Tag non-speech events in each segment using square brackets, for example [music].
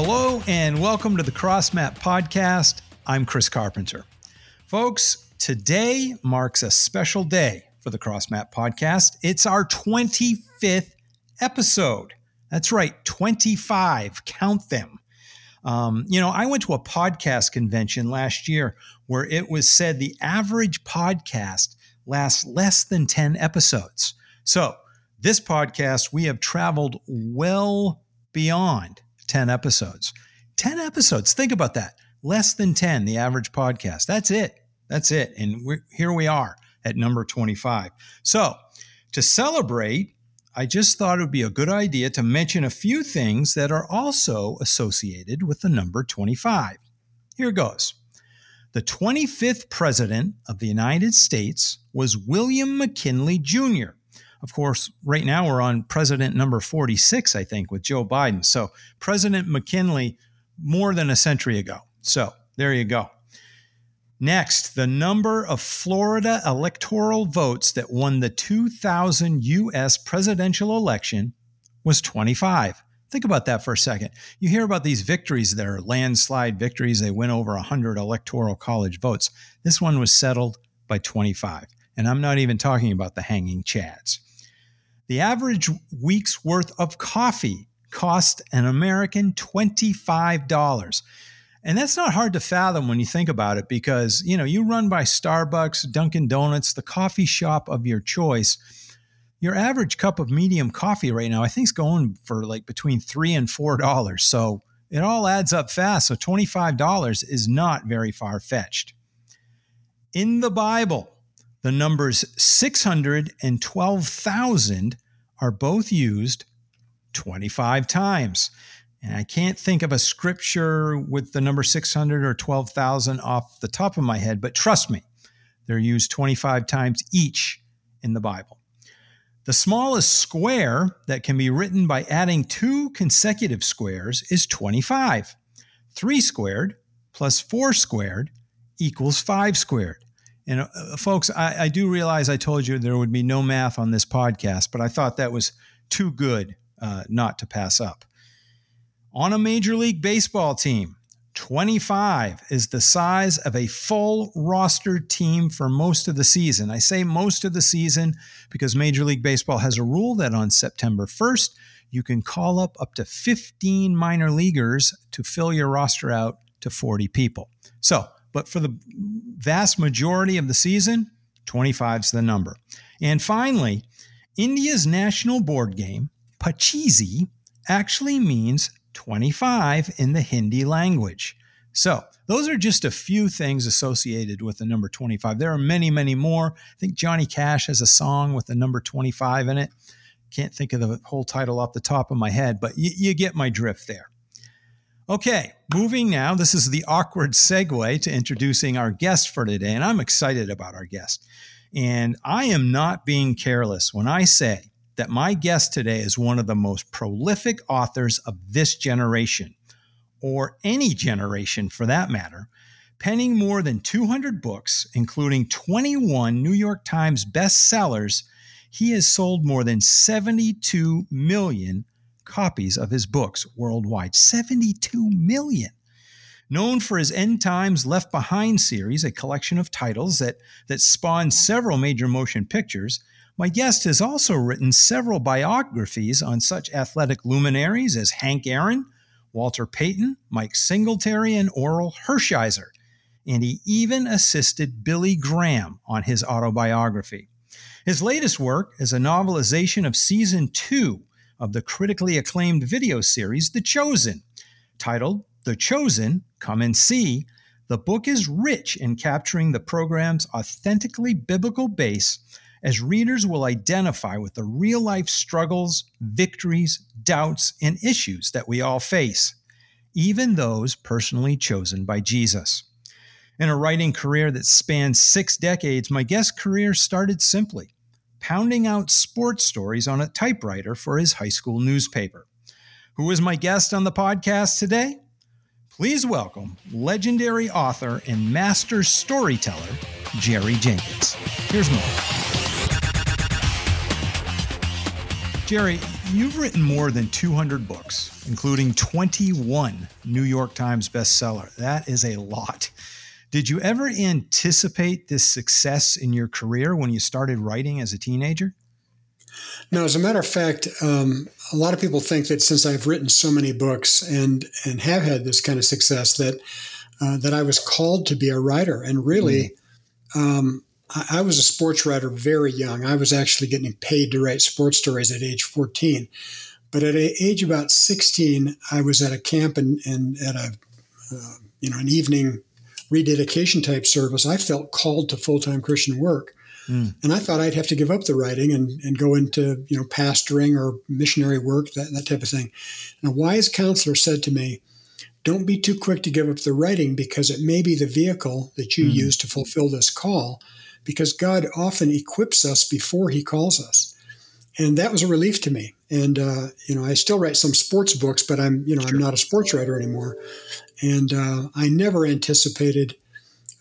Hello, and welcome to the CrossMap Podcast. I'm Chris Carpenter. Folks, today marks a special day for the CrossMap Podcast. It's our 25th episode. That's right, 25. Count them. Um, you know, I went to a podcast convention last year where it was said the average podcast lasts less than 10 episodes. So, this podcast, we have traveled well beyond 10 episodes. 10 episodes. Think about that. Less than 10, the average podcast. That's it. That's it. And here we are at number 25. So, to celebrate, I just thought it would be a good idea to mention a few things that are also associated with the number 25. Here goes. The 25th president of the United States was William McKinley Jr. Of course, right now we're on president number 46, I think, with Joe Biden. So, President McKinley more than a century ago. So, there you go. Next, the number of Florida electoral votes that won the 2000 U.S. presidential election was 25. Think about that for a second. You hear about these victories that are landslide victories. They win over 100 electoral college votes. This one was settled by 25. And I'm not even talking about the hanging chads. The average week's worth of coffee cost an American $25. And that's not hard to fathom when you think about it because, you know, you run by Starbucks, Dunkin' Donuts, the coffee shop of your choice. Your average cup of medium coffee right now, I think, is going for like between three and four dollars. So it all adds up fast. So $25 is not very far fetched. In the Bible, the numbers 600 and 12,000 are both used 25 times. And I can't think of a scripture with the number 600 or 12,000 off the top of my head, but trust me, they're used 25 times each in the Bible. The smallest square that can be written by adding two consecutive squares is 25. 3 squared plus 4 squared equals 5 squared. And uh, folks, I, I, do realize I told you there would be no math on this podcast, but I thought that was too good uh, not to pass up. On a Major League Baseball team, 25 is the size of a full roster team for most of the season. I say most of the season because Major League Baseball has a rule that on September 1st, you can call up up to 15 minor leaguers to fill your roster out to 40 people. So, but for the vast majority of the season, 25 is the number. And finally, India's national board game, Pachisi, actually means 25 in the Hindi language. So, those are just a few things associated with the number 25. There are many, many more. I think Johnny Cash has a song with the number 25 in it. Can't think of the whole title off the top of my head, but y- you get my drift there. Okay, moving now. This is the awkward segue to introducing our guest for today, and I'm excited about our guest. And I am not being careless when I say that my guest today is one of the most prolific authors of this generation, or any generation for that matter, penning more than 200 books, including 21 New York Times bestsellers. He has sold more than 72 million copies of his books worldwide 72 million. Known for his End Times Left Behind series, a collection of titles that, that spawned several major motion pictures, my guest has also written several biographies on such athletic luminaries as Hank Aaron, Walter Payton, Mike Singletary, and Orel Hershiser. And he even assisted Billy Graham on his autobiography. His latest work is a novelization of season two of the critically acclaimed video series, The Chosen. Titled The Chosen Come and See, the book is rich in capturing the program's authentically biblical base as readers will identify with the real life struggles, victories, doubts, and issues that we all face, even those personally chosen by Jesus. In a writing career that spans six decades, my guest career started simply pounding out sports stories on a typewriter for his high school newspaper. Who is my guest on the podcast today? Please welcome legendary author and master storyteller, Jerry Jenkins. Here's more. Jerry, You've written more than 200 books, including 21 New York Times bestseller. That is a lot. Did you ever anticipate this success in your career when you started writing as a teenager? No, as a matter of fact, um, a lot of people think that since I've written so many books and and have had this kind of success, that uh, that I was called to be a writer. And really, mm. um, I, I, was a sports writer very young. I was actually getting paid to write sports stories at age 14. But at age about 16, I was at a camp and, and at a uh, you know an evening rededication type service. I felt called to full time Christian work. Mm. And I thought I'd have to give up the writing and, and go into, you know, pastoring or missionary work, that, that type of thing. And a wise counselor said to me, don't be too quick to give up the writing because it may be the vehicle that you mm. use to fulfill this call because God often equips us before he calls us. And that was a relief to me. And, uh, you know, I still write some sports books, but I'm, you know, sure. I'm not a sports writer anymore. And uh, I never anticipated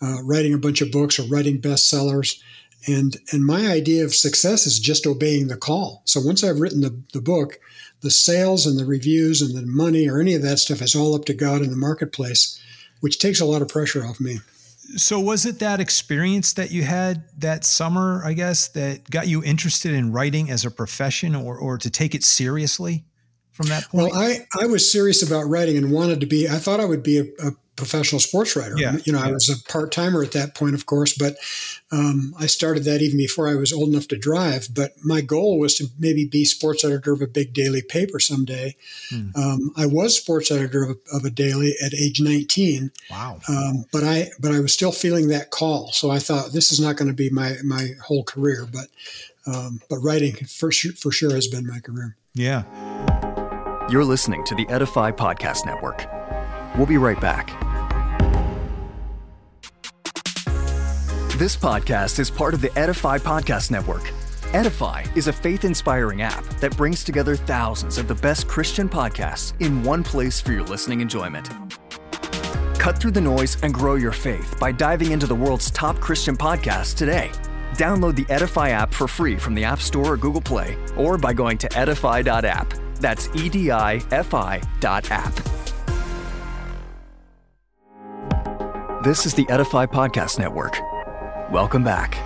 uh, writing a bunch of books or writing bestsellers. And and my idea of success is just obeying the call. So once I've written the, the book, the sales and the reviews and the money or any of that stuff is all up to God in the marketplace, which takes a lot of pressure off me. So was it that experience that you had that summer, I guess, that got you interested in writing as a profession or or to take it seriously from that point? Well, I, I was serious about writing and wanted to be I thought I would be a, a professional sports writer. Yeah, you know, yeah. I was a part timer at that point, of course, but um, I started that even before I was old enough to drive. But my goal was to maybe be sports editor of a big daily paper someday. Hmm. Um, I was sports editor of a, of a, daily at age 19. Wow! Um, but I but I was still feeling that call, so I thought this is not going to be my my whole career. But um, but writing for sure, for sure has been my career. Yeah. You're listening to the Edify Podcast Network. We'll be right back. This podcast is part of the Edify Podcast Network. Edify is a faith inspiring app that brings together thousands of the best Christian podcasts in one place for your listening enjoyment. Cut through the noise and grow your faith by diving into the world's top Christian podcasts today. Download the Edify app for free from the App Store or Google Play, or by going to edify.app. That's E D I F I dot app. This is the Edify Podcast Network. Welcome back.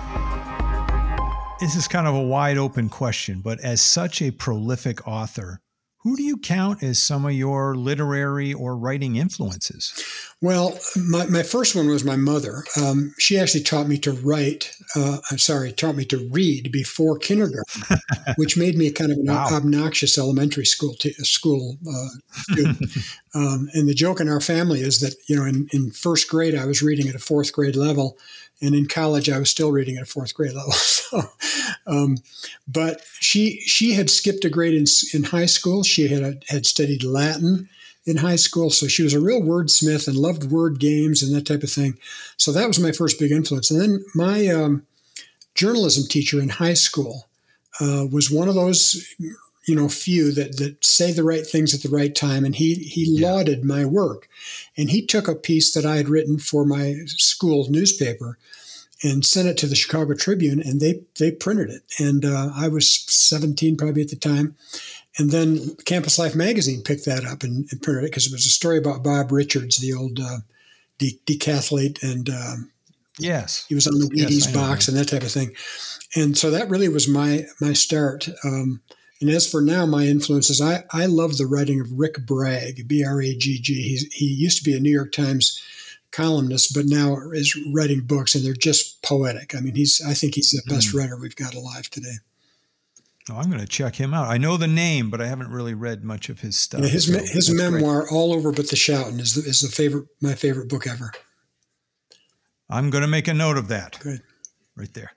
This is kind of a wide open question, but as such a prolific author, who do you count as some of your literary or writing influences? Well, my, my first one was my mother. Um, she actually taught me to write, uh, I'm sorry, taught me to read before kindergarten, [laughs] which made me kind of an wow. obnoxious elementary school t- school uh, student. [laughs] um, and the joke in our family is that, you know, in, in first grade, I was reading at a fourth grade level and in college I was still reading at a fourth grade level. [laughs] So, um, but she she had skipped a grade in, in high school. She had had studied Latin in high school, so she was a real wordsmith and loved word games and that type of thing. So that was my first big influence. And then my um, journalism teacher in high school uh, was one of those you know few that that say the right things at the right time and he he yeah. lauded my work and he took a piece that i had written for my school newspaper and sent it to the chicago tribune and they they printed it. And uh, i was 17 probably at the time. And then campus life magazine picked that up and, and printed it because it was a story about bob richards the old uh, de- decathlete and um, yes. he was on the wheaties yes, box and that type of thing. And so that really was my my start um, and as for now, my influences, I, I love the writing of Rick Bragg, B R A G G. He used to be a New York Times columnist, but now is writing books, and they're just poetic. I mean, he's I think he's the best mm. writer we've got alive today. Oh, I'm going to check him out. I know the name, but I haven't really read much of his stuff. Yeah, his so his memoir, great. All Over But the Shouting, is the, is the favorite my favorite book ever. I'm going to make a note of that. Good, right there.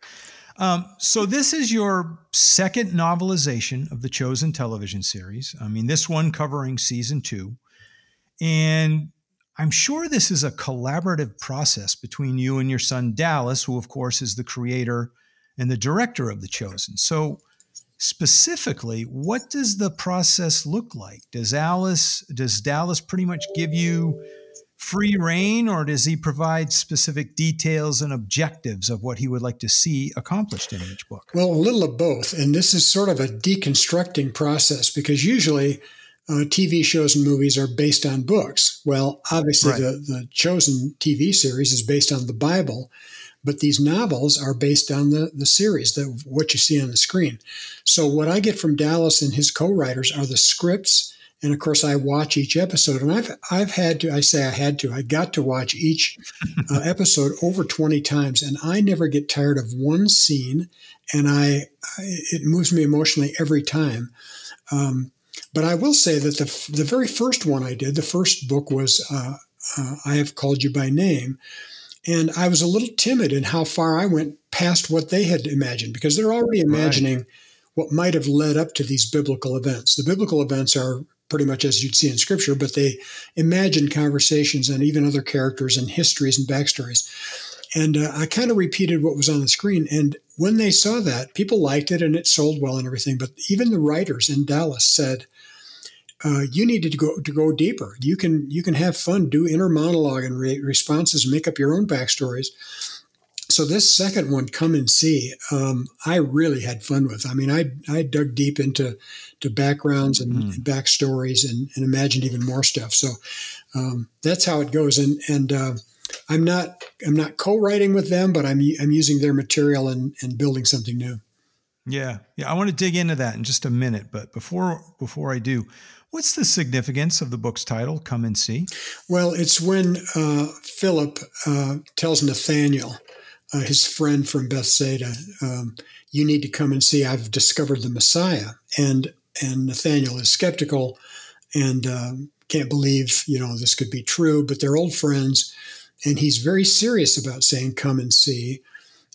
Um, so this is your second novelization of the Chosen television series. I mean, this one covering season two, and I'm sure this is a collaborative process between you and your son Dallas, who of course is the creator and the director of the Chosen. So specifically, what does the process look like? Does Alice, does Dallas pretty much give you free reign, or does he provide specific details and objectives of what he would like to see accomplished in each book? Well, a little of both. And this is sort of a deconstructing process because usually uh, TV shows and movies are based on books. Well, obviously, right. the, the chosen TV series is based on the Bible, but these novels are based on the, the series, the, what you see on the screen. So, what I get from Dallas and his co writers are the scripts and of course I watch each episode and I've I've had to I say I had to I got to watch each [laughs] uh, episode over 20 times and I never get tired of one scene and I, I it moves me emotionally every time um, but I will say that the the very first one I did the first book was uh, uh, I have called you by name and I was a little timid in how far I went past what they had imagined because they're already imagining right what might have led up to these biblical events. The biblical events are pretty much as you'd see in scripture, but they imagined conversations and even other characters and histories and backstories. And uh, I kind of repeated what was on the screen. And when they saw that, people liked it and it sold well and everything. But even the writers in Dallas said, uh, "You needed to go to go deeper. You can you can have fun, do inner monologue and re- responses, make up your own backstories." so this second one, come and see, um, I really had fun with. I mean, I I dug deep into to backgrounds and, mm. and backstories and, and, imagined even more stuff. So um, that's how it goes. And and uh, I'm not I'm not co-writing with them, but I'm I'm using their material and, and building something new. Yeah, yeah. I want to dig into that in just a minute, but before before I do, what's the significance of the book's title, "Come and See"? Well, it's when uh, Philip uh, tells Nathaniel uh, his friend from Bethsaida, um, "You need to come and see. I've discovered the Messiah." And and Nathaniel is skeptical and um, can't believe you know this could be true. But they're old friends, and he's very serious about saying, "Come and see."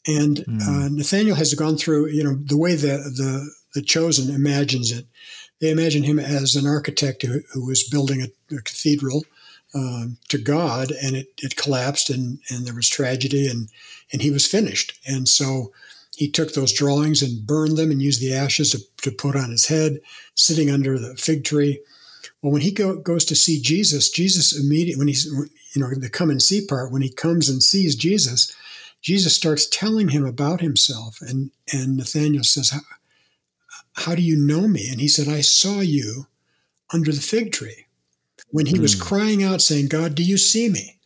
And mm. uh, Nathaniel has gone through you know the way the the the chosen imagines it. They imagine him as an architect who, who was building a, a cathedral um, to God, and it, it collapsed, and, and there was tragedy, and and he was finished. And so he took those drawings and burned them, and used the ashes to, to put on his head, sitting under the fig tree. Well, when he go, goes to see Jesus, Jesus immediately when he's you know the come and see part, when he comes and sees Jesus, Jesus starts telling him about himself, and and Nathaniel says, "How, do you know me?" And he said, "I saw you under the fig tree." when he mm. was hmm. crying out saying, God, do you see me?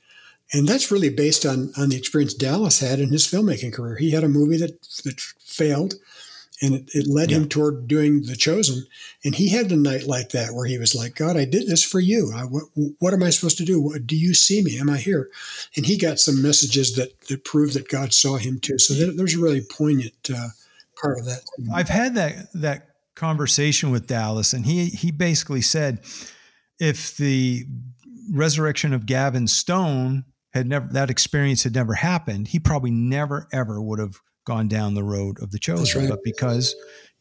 And that's really based on, on the experience Dallas had in his filmmaking career. He had a movie that, that failed and it, it led yeah. him toward doing The Chosen. And he had a night like that where he was like, God, I did this for you. I, what, what am I supposed to do? What, do you see me? Am I here? And he got some messages that, that proved that God saw him too. So there, there's a really poignant uh, part of that. I've had that, that conversation with Dallas and he, he basically said, if the resurrection of Gavin Stone had never that experience had never happened, he probably never ever would have gone down the road of the chosen. Right. But because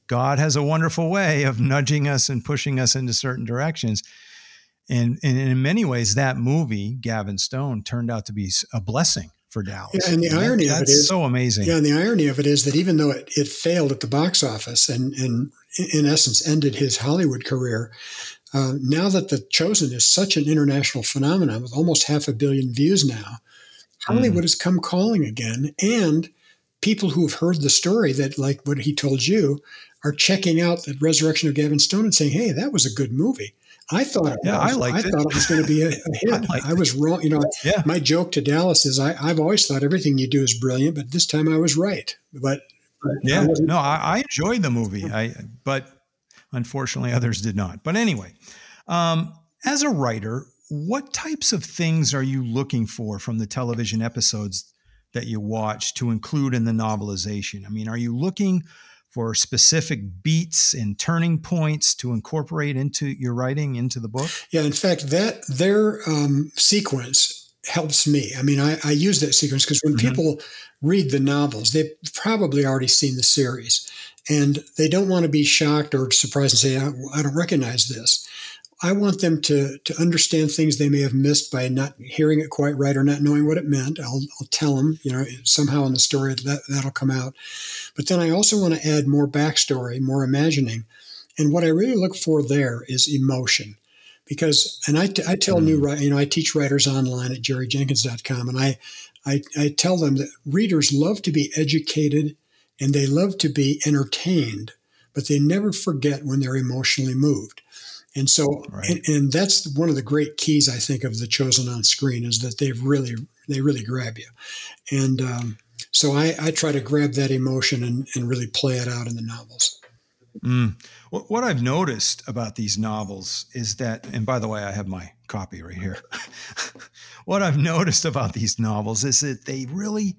God has a wonderful way of nudging us and pushing us into certain directions. And, and in many ways, that movie, Gavin Stone, turned out to be a blessing for Dallas. Yeah, and the irony that, of it is so amazing. Yeah, and the irony of it is that even though it, it failed at the box office and, and in essence ended his Hollywood career, uh, now that The Chosen is such an international phenomenon with almost half a billion views now, Hollywood mm. has come calling again. And people who've heard the story that, like what he told you, are checking out the resurrection of Gavin Stone and saying, hey, that was a good movie. I thought it yeah, was. I liked I it. thought it was going to be a, a [laughs] hit. I, I, was wrong. You know, yeah. my joke to Dallas is I, have always thought everything you do is brilliant, but this time I was right. But, but yeah, I no, I, I, enjoyed the movie. I but Unfortunately, others did not. But anyway, um, as a writer, what types of things are you looking for from the television episodes that you watch to include in the novelization? I mean, are you looking for specific beats and turning points to incorporate into your writing into the book? Yeah, in fact, that their um, sequence helps me. I mean, I, I use that sequence because when mm-hmm. people read the novels, they've probably already seen the series and they don't want to be shocked or surprised and say, I, I don't recognize this. I want them to, to understand things they may have missed by not hearing it quite right or not knowing what it meant. I'll, I'll tell them, you know, somehow in the story that, that'll come out. But then I also want to add more backstory, more imagining. And what I really look for there is emotion because and I, I tell mm. new you know I teach writers online at jerryjenkins.com and I, I I tell them that readers love to be educated and they love to be entertained, but they never forget when they're emotionally moved. And so, right. and, and, that's one of the great keys I think of the chosen on screen is that they've really, they really grab you. And um, so I, I, try to grab that emotion and, and, really play it out in the novels. Mm. What, what I've noticed about these novels is that, and by the way, I have my copy right here. [laughs] what I've noticed about these novels is that they really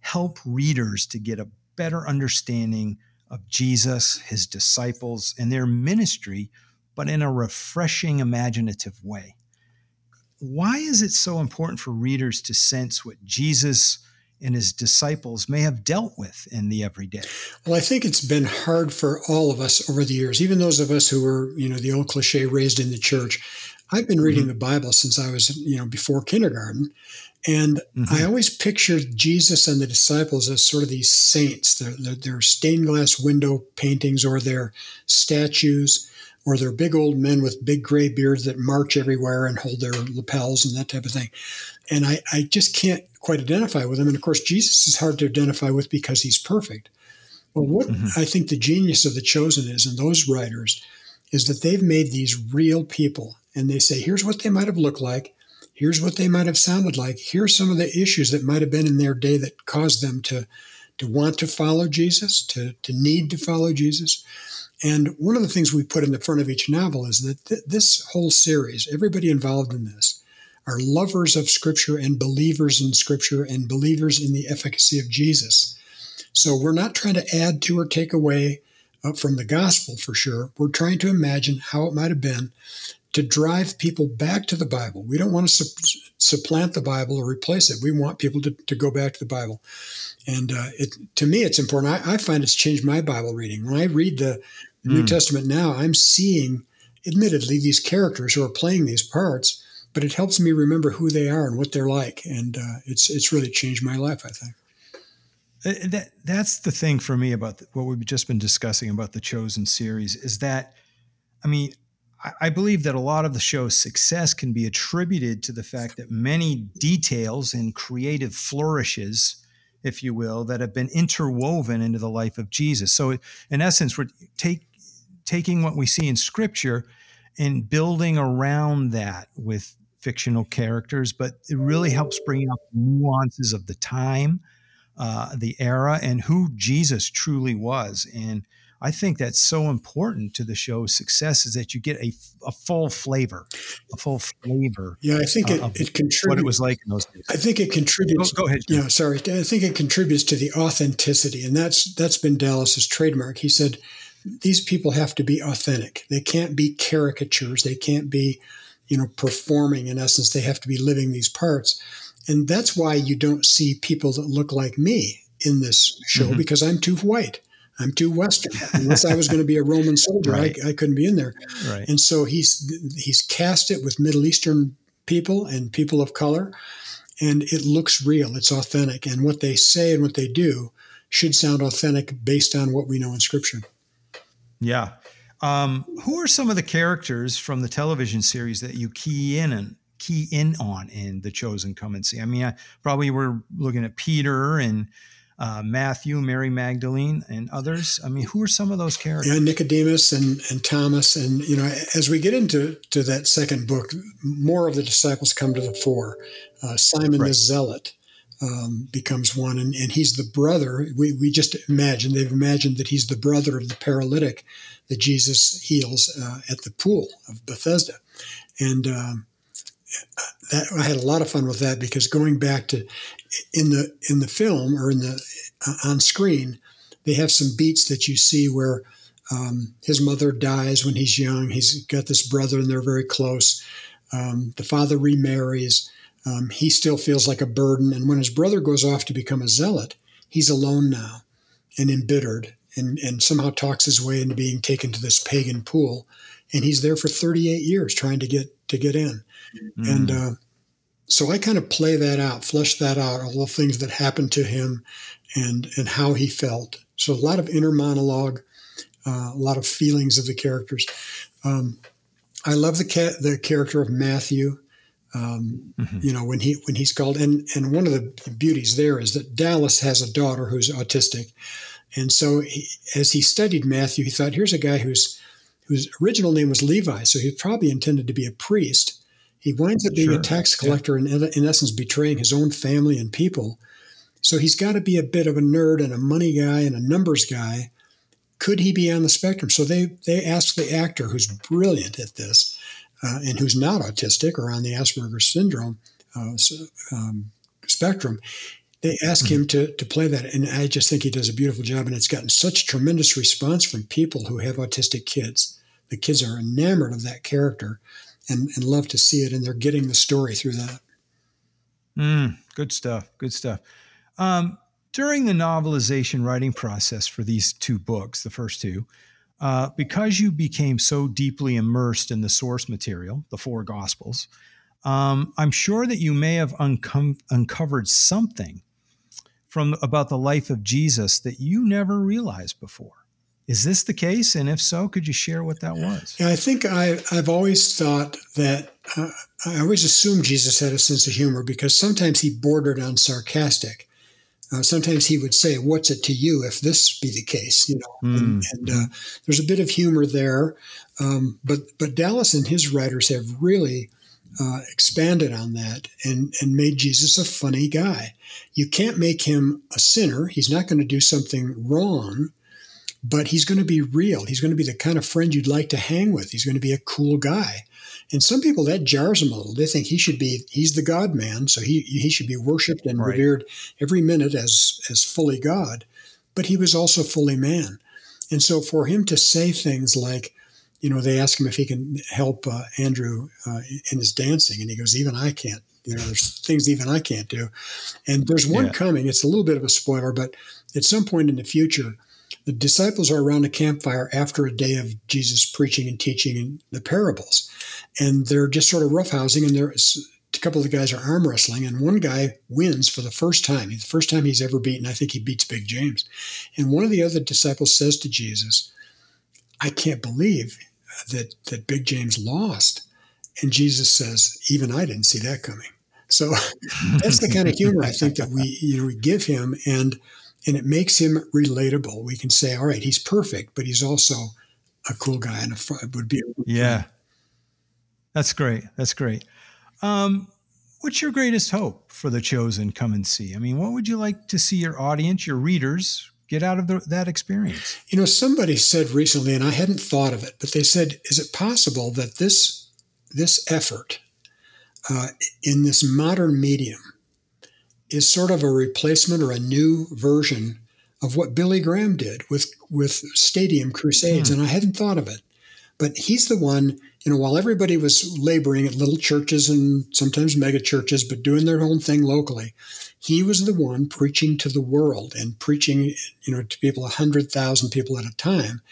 help readers to get a better understanding of Jesus, his disciples, and their ministry but in a refreshing, imaginative way. Why is it so important for readers to sense what Jesus and his disciples may have dealt with in the everyday? Well, I think it's been hard for all of us over the years, even those of us who were, you know, the old cliche raised in the church. I've been reading mm-hmm. the Bible since I was, you know, before kindergarten. And mm-hmm. I always pictured Jesus and the disciples as sort of these saints. They're, they're, they're stained glass window paintings or they're statues or they're big old men with big gray beards that march everywhere and hold their lapels and that type of thing. And I, I just can't quite identify with them. And of course, Jesus is hard to identify with because he's perfect. Well, what mm-hmm. I think the genius of the chosen is, and those writers, is that they've made these real people and they say, here's what they might have looked like. Here's what they might have sounded like. Here's some of the issues that might have been in their day that caused them to, to want to follow Jesus, to, to need to follow Jesus. And one of the things we put in the front of each novel is that th- this whole series, everybody involved in this, are lovers of Scripture and believers in Scripture and believers in the efficacy of Jesus. So we're not trying to add to or take away uh, from the gospel for sure. We're trying to imagine how it might have been to drive people back to the Bible. We don't want to su- supplant the Bible or replace it. We want people to, to go back to the Bible. And uh, it, to me, it's important. I, I, find it's changed my Bible reading. When I read the the mm. New Testament now, I'm seeing, admittedly, these characters who are playing these parts, but it helps me remember who they are and what they're like, and uh, it's it's really changed my life. I think. Uh, that that's the thing for me about the, what we've just been discussing about the chosen series is that, I mean, I, I believe that a lot of the show's success can be attributed to the fact that many details and creative flourishes if you will, that have been interwoven into the life of Jesus. So, in essence, we're take, taking what we see in scripture and building around that with fictional characters, but it really helps bring out the nuances of the time, uh, the era, and who Jesus truly was. And I think that's so important to the show's success is that you get a, a full flavor, a full flavor. Yeah, I think it, it contributes. What it was like in those days. I think it contributes. Go, go ahead. Yeah, sorry. I think it contributes to the authenticity, and that's that's been Dallas's trademark. He said these people have to be authentic. They can't be caricatures. They can't be, you know, performing. In essence, they have to be living these parts, and that's why you don't see people that look like me in this show mm-hmm. because I'm too white. I'm too Western. Unless I was going to be a Roman soldier, right. I, I, couldn't be in there. Right. And so he's he's cast it with Middle Eastern people and people of color, and it looks real. It's authentic, and what they say and what they do should sound authentic based on what we know in Scripture. Yeah. Um, who are some of the characters from the television series that you key in and key in on in the Chosen Come and See? I mean, I probably we're looking at Peter and uh, Matthew, Mary Magdalene, and others. I mean, who are some of those characters? Yeah, Nicodemus and, and Thomas. And, you know, as we get into to that second book, more of the disciples come to the fore. Uh, Simon right. the Zealot um, becomes one, and, and he's the brother. We, we just imagine, they've imagined that he's the brother of the paralytic that Jesus heals uh, at the pool of Bethesda. And, um, that I had a lot of fun with that because going back to in the in the film or in the uh, on screen, they have some beats that you see where um, his mother dies when he's young. He's got this brother and they're very close. Um, the father remarries. Um, he still feels like a burden, and when his brother goes off to become a zealot, he's alone now and embittered, and and somehow talks his way into being taken to this pagan pool, and he's there for 38 years trying to get to get in. Mm. And uh, so I kind of play that out, flesh that out, all the things that happened to him and, and how he felt. So a lot of inner monologue, uh, a lot of feelings of the characters. Um, I love the ca- the character of Matthew. Um, mm-hmm. You know when he when he's called, and and one of the beauties there is that Dallas has a daughter who's autistic, and so he, as he studied Matthew, he thought, here's a guy whose whose original name was Levi, so he probably intended to be a priest. He winds up being sure. a tax collector yeah. and in essence betraying his own family and people. So he's got to be a bit of a nerd and a money guy and a numbers guy. Could he be on the spectrum? So they they asked the actor who's brilliant at this uh, and who's not autistic or on the Asperger's syndrome uh, um, spectrum. They ask him to to play that, and I just think he does a beautiful job. And it's gotten such tremendous response from people who have autistic kids. The kids are enamored of that character, and and love to see it, and they're getting the story through that. Mm, good stuff. Good stuff. Um, during the novelization writing process for these two books, the first two, uh, because you became so deeply immersed in the source material, the four Gospels, um, I'm sure that you may have uncom- uncovered something from about the life of Jesus that you never realized before. Is this the case? And if so, could you share what that was? Yeah, I think I, have always thought that uh, I always assumed Jesus had a sense of humor because sometimes he bordered on sarcastic. Uh, sometimes he would say, "What's it to you if this be the case?" You know, mm. and, and uh, there's a bit of humor there. Um, but but Dallas and his writers have really uh, expanded on that and, and made Jesus a funny guy. You can't make him a sinner. He's not going to do something wrong, but he's going to be real. He's going to be the kind of friend you'd like to hang with. He's going to be a cool guy. And some people that jars them a little. They think he should be he's the God man, so he he should be worshipped and right. revered every minute as as fully God. But he was also fully man. And so for him to say things like, you know, they ask him if he can help uh, Andrew uh, in his dancing, and he goes, "Even I can't." You know, there's things even I can't do. And there's one yeah. coming. It's a little bit of a spoiler, but at some point in the future, the disciples are around a campfire after a day of Jesus preaching and teaching in the parables, and they're just sort of roughhousing, and there's a couple of the guys are arm wrestling, and one guy wins for the first time. The first time he's ever beaten. I think he beats Big James. And one of the other disciples says to Jesus, I can't believe that that Big James lost. And Jesus says, even I didn't see that coming. So [laughs] that's the kind of humor I think that we you know we give him, and and it makes him relatable. We can say, all right, he's perfect, but he's also a cool guy and a would be. A yeah, friend. that's great. That's great. Um, what's your greatest hope for the chosen? Come and see. I mean, what would you like to see your audience, your readers, get out of the, that experience? You know, somebody said recently, and I hadn't thought of it, but they said, "Is it possible that this this effort uh, in this modern medium is sort of a replacement or a new version of what Billy Graham did with with Stadium Crusades?" Hmm. And I hadn't thought of it, but he's the one. You know, while everybody was laboring at little churches and sometimes mega churches, but doing their own thing locally, he was the one preaching to the world and preaching, you know, to people, 100,000 people at a time.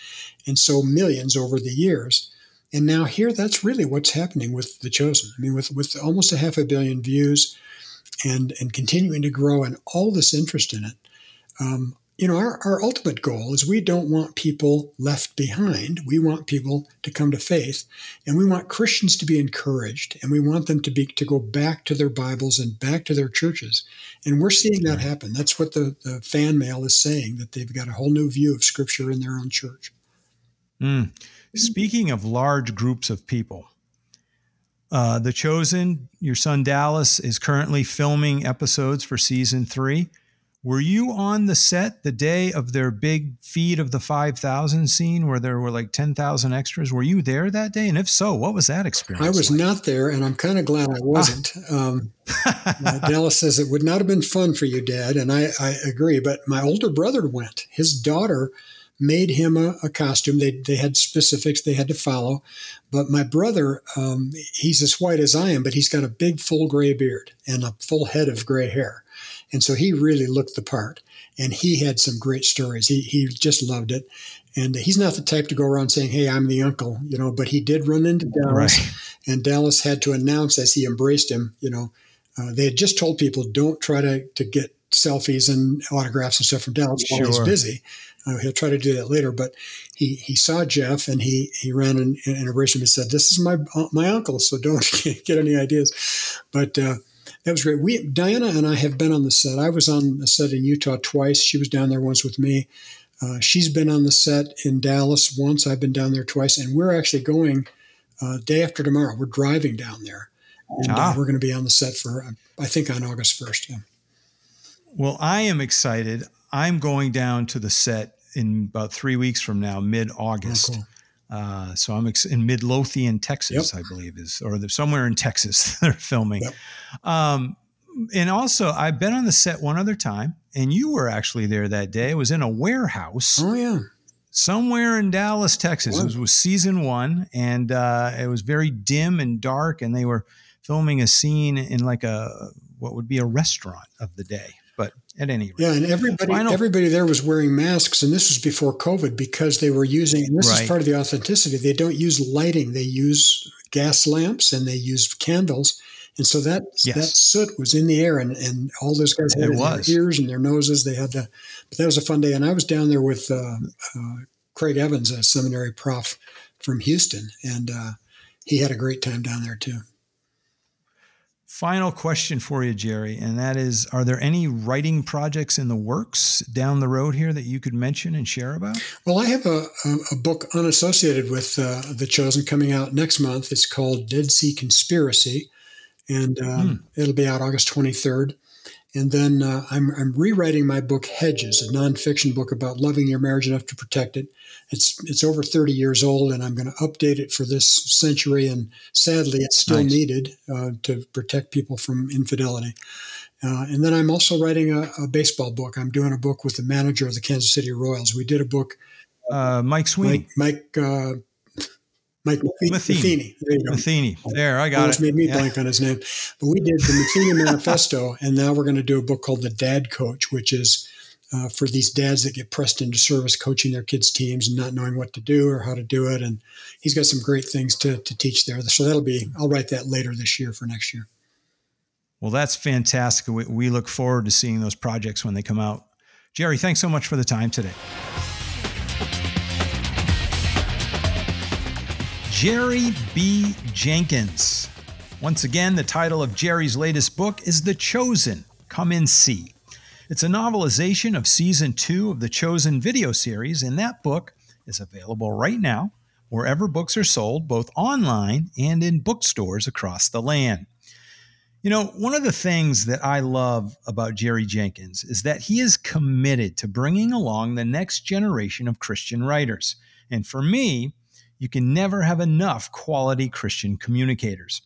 And so millions over the years. And now here, that's really what's happening with The Chosen. I mean, with, with almost a half a billion views and, and continuing to grow and all this interest in it, um, you know, our, our ultimate goal is we don't want people left behind. We want people to come to faith, and we want Christians to be encouraged, and we want them to be to go back to their Bibles and back to their churches. And we're seeing that happen. That's what the, the fan mail is saying that they've got a whole new view of Scripture in their own church. Mm. Speaking of large groups of people, uh, The Chosen, your son Dallas is currently filming episodes for season three. Were you on the set the day of their big feed of the 5,000 scene where there were like 10,000 extras? Were you there that day? And if so, what was that experience? I was like? not there, and I'm kind of glad I wasn't. um, [laughs] uh, Dallas says it would not have been fun for you, Dad, and I, I agree. But my older brother went. His daughter made him a, a, costume. They, they had specifics they had to follow. But my brother, um, he's as white as I am, but he's got a big full gray beard and a full head of gray hair. And so he really looked the part. And he had some great stories. He, he just loved it. And he's not the type to go around saying, Hey, I'm the uncle, you know, but he did run into Dallas. Right. And Dallas had to announce as he embraced him, you know, uh, they had just told people don't try to, to get selfies and autographs and stuff from Dallas while he's busy. Uh, he'll try to do that later, but he, he saw Jeff and he, he ran an, an integration and said, "This is my my uncle, so don't [laughs] get any ideas." But uh, that was great. We Dianna and I have been on the set. I was on the set in Utah twice. She was down there once with me. Uh, she's been on the set in Dallas once. I've been down there twice, and we're actually going uh, day after tomorrow. We're driving down there, and uh, ah. we're going to be on the set for I think on August first. Yeah. Well, I am excited. I'm going down to the set in about three weeks from now, mid August. Oh, cool. Uh, so I'm ex- in Midlothian, Texas, yep. I believe is, or somewhere in Texas [laughs] they're filming. Yep. Um, and also, I've been on the set one other time, and you were actually there that day. It was in a warehouse. Oh yeah, somewhere in Dallas, Texas. What? It was, was, season one, and uh, it was very dim and dark, and they were filming a scene in like a what would be a restaurant of the day. At any rate, yeah, and everybody everybody there was wearing masks, and this was before COVID because they were using. And this right. is part of the authenticity. They don't use lighting; they use gas lamps and they use candles. And so that yes. that soot was in the air, and, and all those guys had it their ears and their noses. They had to, but that was a fun day. And I was down there with uh, uh, Craig Evans, a seminary prof from Houston, and uh, he had a great time down there too. Final question for you, Jerry, and that is Are there any writing projects in the works down the road here that you could mention and share about? Well, I have a, a, a book unassociated with uh, The Chosen coming out next month. It's called Dead Sea Conspiracy, and um, hmm. it'll be out August 23rd. And then uh, I'm, I'm, rewriting my book Hedges, a nonfiction book about loving your marriage enough to protect it. It's it's over 30 years old, and I'm going to update it for this century. And sadly, it's still nice. needed uh, to protect people from infidelity. Uh, and then I'm also writing a, a, baseball book. I'm doing a book with the manager of the Kansas City Royals. We did a book. Uh, Mike Sweeney. Mike, Mike uh, Mike Matheny. There you go. Matheny. There, I got Almost it. made me yeah. blank on his name. But we did the Matheny [laughs] Manifesto, and now we're going to do a book called The Dad Coach, which is uh, for these dads that get pressed into service coaching their kids' teams and not knowing what to do or how to do it. And he's got some great things to, to teach there. So that'll be, I'll write that later this year for next year. Well, that's fantastic. We, we look forward to seeing those projects when they come out. Jerry, thanks so much for the time today. Jerry B. Jenkins. Once again, the title of Jerry's latest book is The Chosen Come and See. It's a novelization of season two of the Chosen video series, and that book is available right now wherever books are sold, both online and in bookstores across the land. You know, one of the things that I love about Jerry Jenkins is that he is committed to bringing along the next generation of Christian writers. And for me, you can never have enough quality Christian communicators.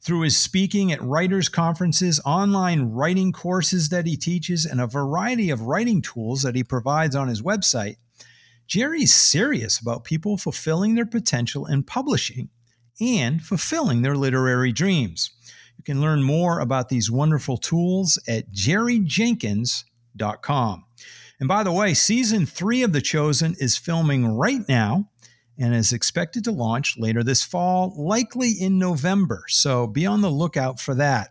Through his speaking at writers' conferences, online writing courses that he teaches, and a variety of writing tools that he provides on his website, Jerry's serious about people fulfilling their potential in publishing and fulfilling their literary dreams. You can learn more about these wonderful tools at jerryjenkins.com. And by the way, season three of The Chosen is filming right now and is expected to launch later this fall, likely in November. So be on the lookout for that.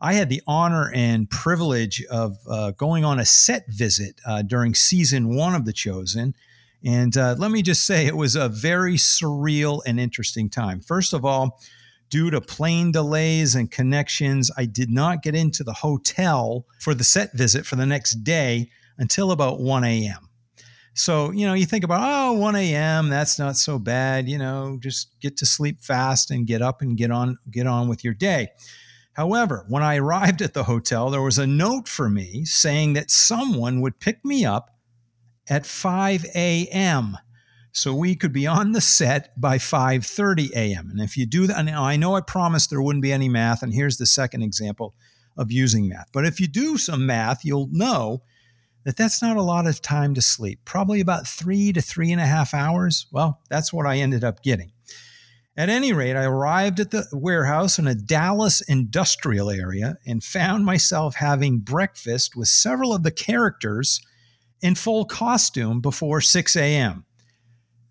I had the honor and privilege of uh, going on a set visit uh, during season one of The Chosen. And uh, let me just say, it was a very surreal and interesting time. First of all, due to plane delays and connections, I did not get into the hotel for the set visit for the next day until about 1 a.m. So, you know, you think about, oh, 1 a.m., that's not so bad. You know, just get to sleep fast and get up and get on, get on with your day. However, when I arrived at the hotel, there was a note for me saying that someone would pick me up at 5 a.m. So we could be on the set by 5:30 a.m. And if you do that, and I know I promised there wouldn't be any math, and here's the second example of using math. But if you do some math, you'll know that that's not a lot of time to sleep, probably about three to three and a half hours. Well, that's what I ended up getting. At any rate, I arrived at the warehouse in a Dallas industrial area and found myself having breakfast with several of the characters in full costume before 6 a.m.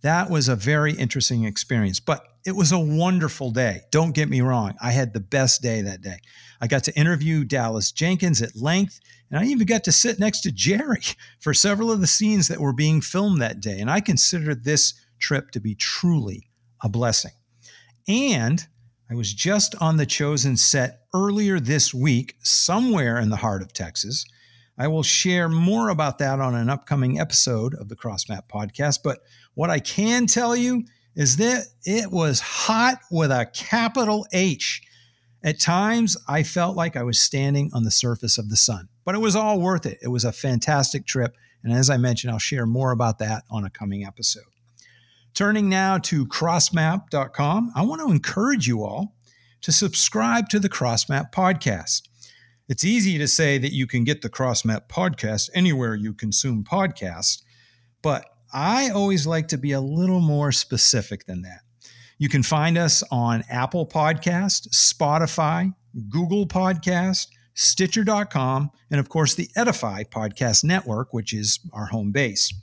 that was a very interesting experience. But it was a wonderful day. Don't get me wrong. I had the best day that day. I got to interview Dallas Jenkins at length, and I even got to sit next to Jerry [laughs] for several of the scenes that were being filmed that day. And I consider this trip to be truly a blessing. And I was just on the chosen set earlier this week, somewhere in the heart of Texas. I will share more about that on an upcoming episode of the CrossMap podcast. But what I can tell you is that it was hot with a capital H. At times, I felt like I was standing on the surface of the sun, but it was all worth it. It was a fantastic trip. And as I mentioned, I'll share more about that on a coming episode. Turning now to crossmap.com, I want to encourage you all to subscribe to the Crossmap podcast. It's easy to say that you can get the Crossmap podcast anywhere you consume podcasts, but I always like to be a little more specific than that. You can find us on Apple Podcast, Spotify, Google Podcast, Stitcher.com, and of course the Edify Podcast Network, which is our home base.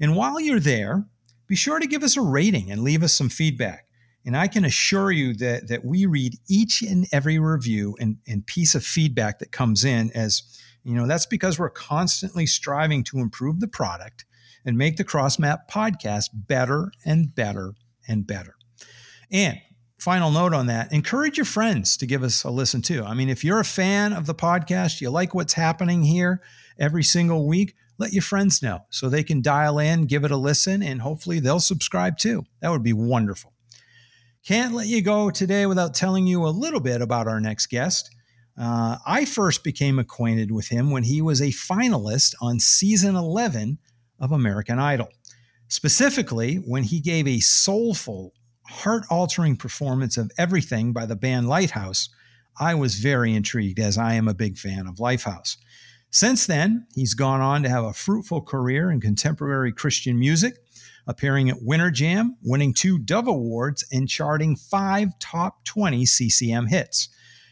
And while you're there, be sure to give us a rating and leave us some feedback. And I can assure you that, that we read each and every review and, and piece of feedback that comes in as, you know, that's because we're constantly striving to improve the product and make the CrossMap podcast better and better and better. And final note on that encourage your friends to give us a listen too. I mean, if you're a fan of the podcast, you like what's happening here every single week, let your friends know so they can dial in, give it a listen, and hopefully they'll subscribe too. That would be wonderful. Can't let you go today without telling you a little bit about our next guest. Uh, I first became acquainted with him when he was a finalist on season 11 of American Idol. Specifically, when he gave a soulful, heart altering performance of Everything by the band Lifehouse, I was very intrigued as I am a big fan of Lifehouse. Since then, he's gone on to have a fruitful career in contemporary Christian music, appearing at Winter Jam, winning two Dove Awards, and charting five top 20 CCM hits.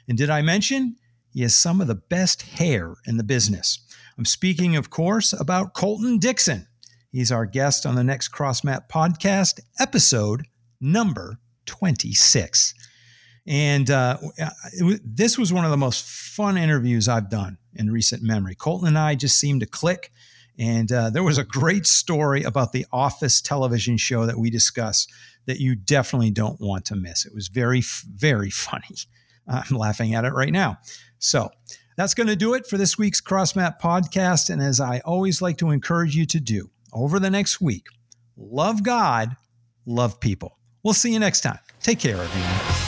And did I mention he has some of the best hair in the business? I'm speaking, of course, about Colton Dixon. He's our guest on the next CrossMap podcast, episode number 26. And uh, this was one of the most fun interviews I've done in recent memory. Colton and I just seemed to click. And uh, there was a great story about the Office television show that we discuss that you definitely don't want to miss. It was very, very [laughs] funny. I'm laughing at it right now. So that's going to do it for this week's CrossMap podcast. And as I always like to encourage you to do over the next week, love God, love people. We'll see you next time. Take care, everyone.